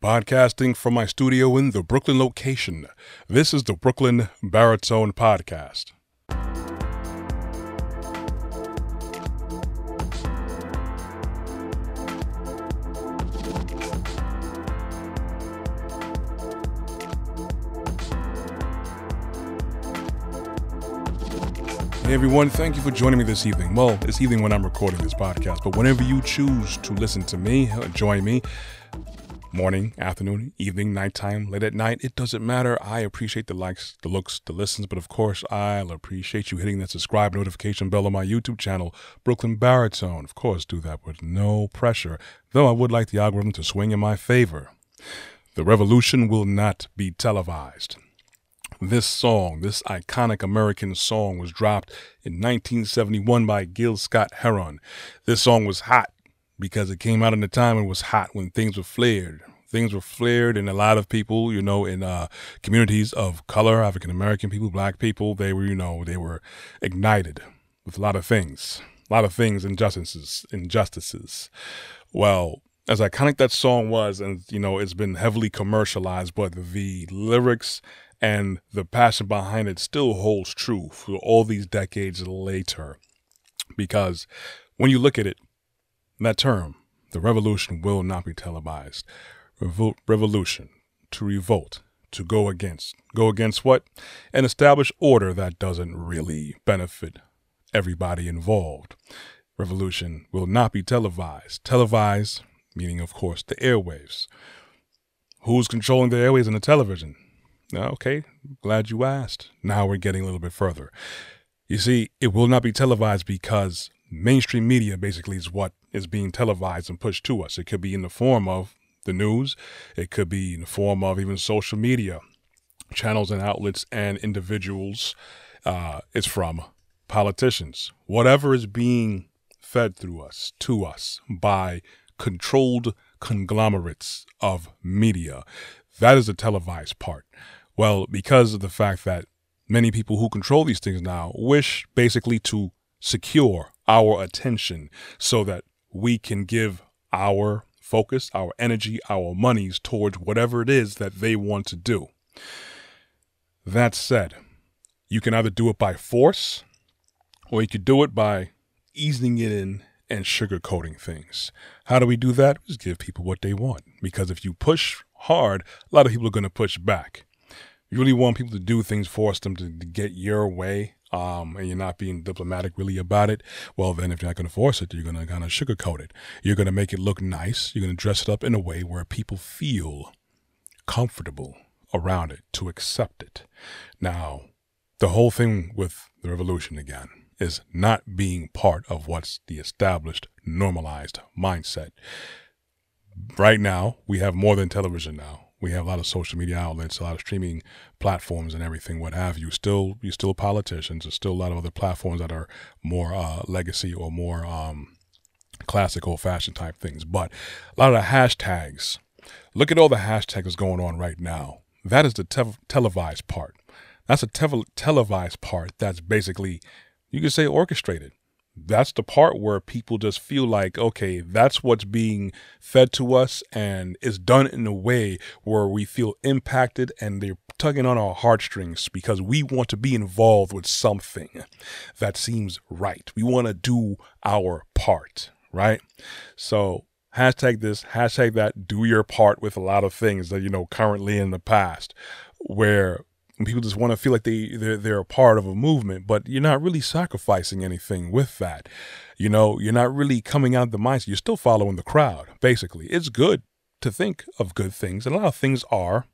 Podcasting from my studio in the Brooklyn location, this is the Brooklyn Baritone Podcast. Hey everyone, thank you for joining me this evening. Well, this evening when I'm recording this podcast, but whenever you choose to listen to me, uh, join me, morning, afternoon, evening, nighttime, late at night, it doesn't matter. I appreciate the likes, the looks, the listens, but of course, I'll appreciate you hitting that subscribe notification bell on my YouTube channel, Brooklyn Baritone. Of course, do that with no pressure, though I would like the algorithm to swing in my favor. The revolution will not be televised. This song, this iconic American song, was dropped in 1971 by Gil Scott Heron. This song was hot because it came out in a time it was hot when things were flared. Things were flared, and a lot of people, you know, in uh, communities of color, African American people, black people, they were, you know, they were ignited with a lot of things, a lot of things, injustices, injustices. Well, as iconic that song was, and you know, it's been heavily commercialized, but the lyrics and the passion behind it still holds true for all these decades later. Because when you look at it, that term, the revolution will not be televised. Revol- revolution, to revolt, to go against. Go against what? An established order that doesn't really benefit everybody involved. Revolution will not be televised. Televised, meaning, of course, the airwaves. Who's controlling the airwaves and the television? Okay, glad you asked. Now we're getting a little bit further. You see, it will not be televised because mainstream media basically is what is being televised and pushed to us. It could be in the form of the news, it could be in the form of even social media channels and outlets and individuals. Uh, it's from politicians. Whatever is being fed through us, to us, by controlled conglomerates of media. That is the televised part. Well, because of the fact that many people who control these things now wish basically to secure our attention so that we can give our focus, our energy, our monies towards whatever it is that they want to do. That said, you can either do it by force or you could do it by easing it in and sugarcoating things. How do we do that? Just give people what they want. Because if you push hard, a lot of people are going to push back you really want people to do things, force them to, to get your way, um, and you're not being diplomatic really about it, well, then if you're not going to force it, you're going to kind of sugarcoat it. You're going to make it look nice. You're going to dress it up in a way where people feel comfortable around it to accept it. Now, the whole thing with the revolution again is not being part of what's the established, normalized mindset. Right now, we have more than television now we have a lot of social media outlets, a lot of streaming platforms, and everything, what have you. Still, you still politicians. There's still a lot of other platforms that are more uh, legacy or more um, classic, old-fashioned type things. But a lot of the hashtags. Look at all the hashtags going on right now. That is the te- televised part. That's a te- televised part. That's basically, you could say, orchestrated that's the part where people just feel like, okay, that's what's being fed to us and it's done in a way where we feel impacted and they're tugging on our heartstrings because we want to be involved with something that seems right. We want to do our part, right? So, hashtag this, hashtag that, do your part with a lot of things that, you know, currently in the past where and people just want to feel like they they're, they're a part of a movement but you're not really sacrificing anything with that. You know you're not really coming out of the mindset you're still following the crowd basically. It's good to think of good things and a lot of things are.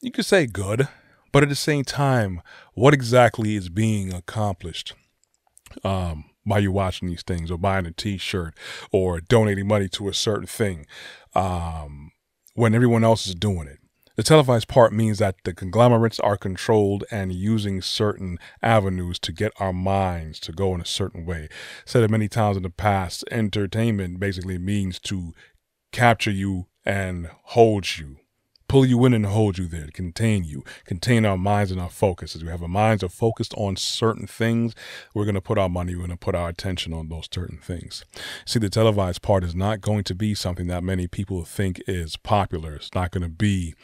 You could say good but at the same time what exactly is being accomplished um, by you watching these things or buying a t-shirt or donating money to a certain thing um, when everyone else is doing it the televised part means that the conglomerates are controlled and using certain avenues to get our minds to go in a certain way. Said it many times in the past, entertainment basically means to capture you and hold you pull you in and hold you there, contain you, contain our minds and our focus. As we have our minds are focused on certain things, we're going to put our money, we're going to put our attention on those certain things. See, the televised part is not going to be something that many people think is popular. It's not going to be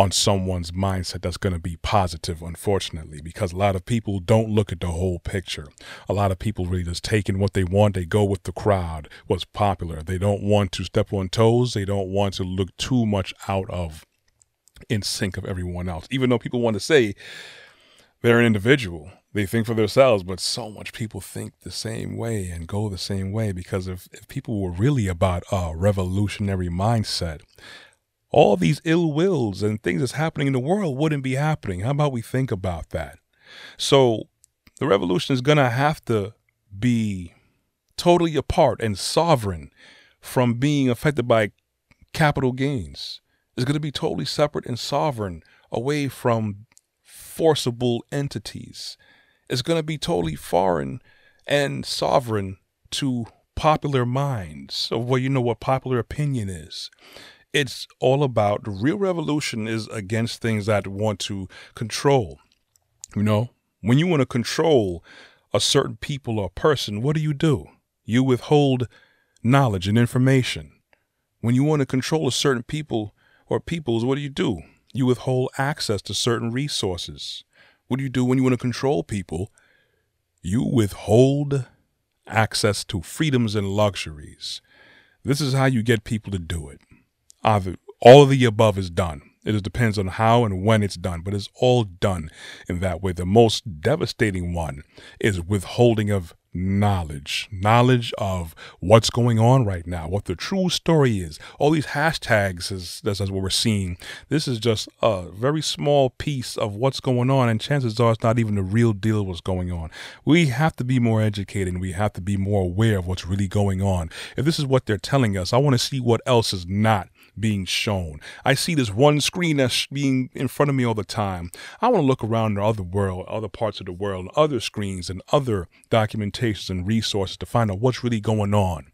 on someone's mindset that's going to be positive, unfortunately, because a lot of people don't look at the whole picture. A lot of people really just take in what they want. They go with the crowd, what's popular. They don't want to step on toes. They don't want to look too much out of in sync of everyone else. Even though people want to say they're an individual, they think for themselves, but so much people think the same way and go the same way because if, if people were really about a revolutionary mindset, all these ill wills and things that's happening in the world wouldn't be happening. How about we think about that? So the revolution is going to have to be totally apart and sovereign from being affected by capital gains. It's going to be totally separate and sovereign away from forcible entities. It's going to be totally foreign and sovereign to popular minds of what you know what popular opinion is it's all about the real revolution is against things that want to control. You know, when you want to control a certain people or person, what do you do? You withhold knowledge and information. When you want to control a certain people or peoples, what do you do? You withhold access to certain resources. What do you do when you want to control people? You withhold access to freedoms and luxuries. This is how you get people to do it all of the above is done. It just depends on how and when it's done, but it's all done in that way. The most devastating one is withholding of knowledge, knowledge of what's going on right now, what the true story is. All these hashtags is that's, what we're seeing. This is just a very small piece of what's going on, and chances are it's not even the real deal what's going on. We have to be more educated and we have to be more aware of what's really going on. If this is what they're telling us, I want to see what else is not being shown. I see this one screen that's being in front of me all the time. I want to look around the other world, other parts of the world, other screens and other documentations and resources to find out what's really going on.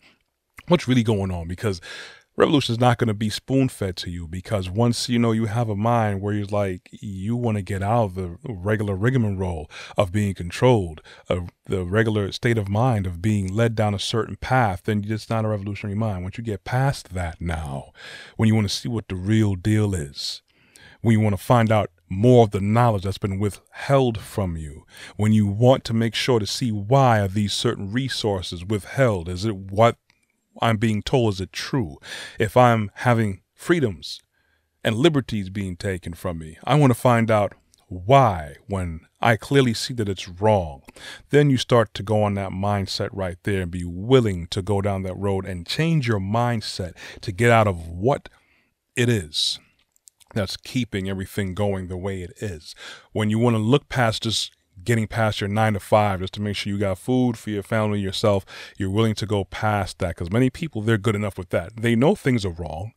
What's really going on? Because revolution is not going to be spoon fed to you because once you know you have a mind where you're like you want to get out of the regular rigmarole of being controlled of the regular state of mind of being led down a certain path then it's not a revolutionary mind. Once you get past that now when you want to see what the real deal is when you want to find out more of the knowledge that's been withheld from you when you want to make sure to see why are these certain resources withheld is it what I'm being told is it true? If I'm having freedoms and liberties being taken from me, I want to find out why when I clearly see that it's wrong. Then you start to go on that mindset right there and be willing to go down that road and change your mindset to get out of what it is that's keeping everything going the way it is. When you want to look past just getting past your nine to five just to make sure you got food for your family, yourself. You're willing to go past that because many people, they're good enough with that. They know things are wrong.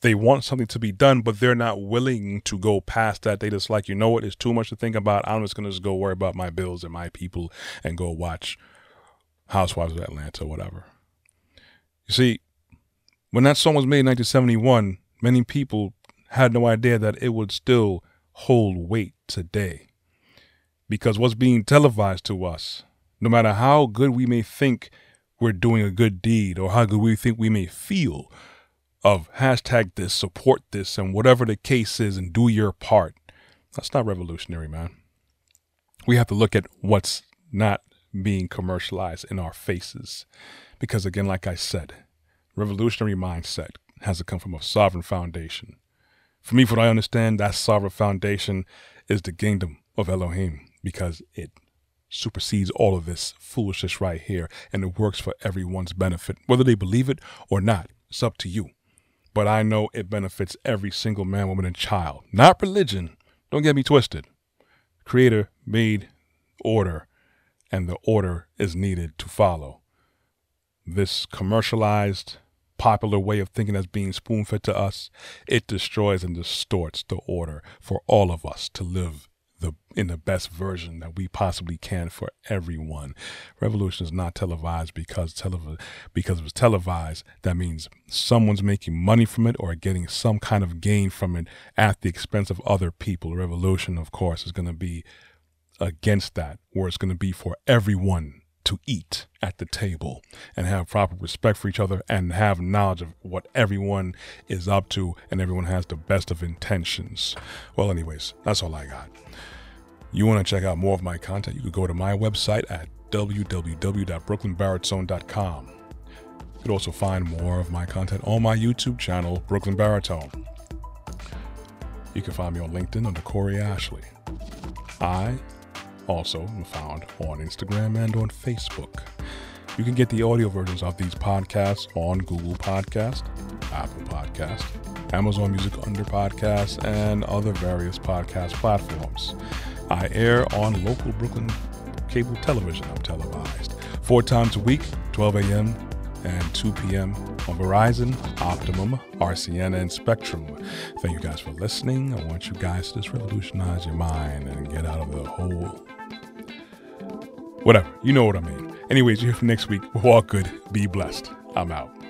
They want something to be done, but they're not willing to go past that. They just like, you know what, it's too much to think about. I'm just going to just go worry about my bills and my people and go watch Housewives of Atlanta, whatever. You see, when that song was made in 1971, many people had no idea that it would still hold weight today because what's being televised to us, no matter how good we may think we're doing a good deed or how good we think we may feel of hashtag this, support this, and whatever the case is, and do your part, that's not revolutionary, man. We have to look at what's not being commercialized in our faces. Because again, like I said, revolutionary mindset has to come from a sovereign foundation. For me, what I understand, that sovereign foundation is the kingdom of Elohim because it supersedes all of this foolishness right here and it works for everyone's benefit, whether they believe it or not. It's up to you. But I know it benefits every single man, woman, and child, not religion. Don't get me twisted. Creator made order, and the order is needed to follow. This commercialized, popular way of thinking that's being spoon fed to us, it destroys and distorts the order for all of us to live the in the best version that we possibly can for everyone. Revolution is not televised because telev- because it was televised. That means someone's making money from it or getting some kind of gain from it at the expense of other people. Revolution, of course, is going to be against that, where it's going to be for everyone to eat at the table and have proper respect for each other and have knowledge of what everyone is up to and everyone has the best of intentions. Well, anyways, that's all I got. You want to check out more of my content, you could go to my website at www.brooklynbaritone.com. You could also find more of my content on my YouTube channel, Brooklyn Baritone. You can find me on LinkedIn under Corey Ashley. I also am found on Instagram and on Facebook. You can get the audio versions of these podcasts on Google Podcast, Apple Podcast, Amazon Music under Podcasts, and other various podcast platforms. I air on local Brooklyn cable television. I'm televised four times a week, 12 a.m. and 2 p.m. on Verizon, Optimum, RCN, and Spectrum. Thank you guys for listening. I want you guys to just revolutionize your mind and get out of the hole Whatever. You know what I mean. Anyways, you hear from next week. We're good. Be blessed. I'm out.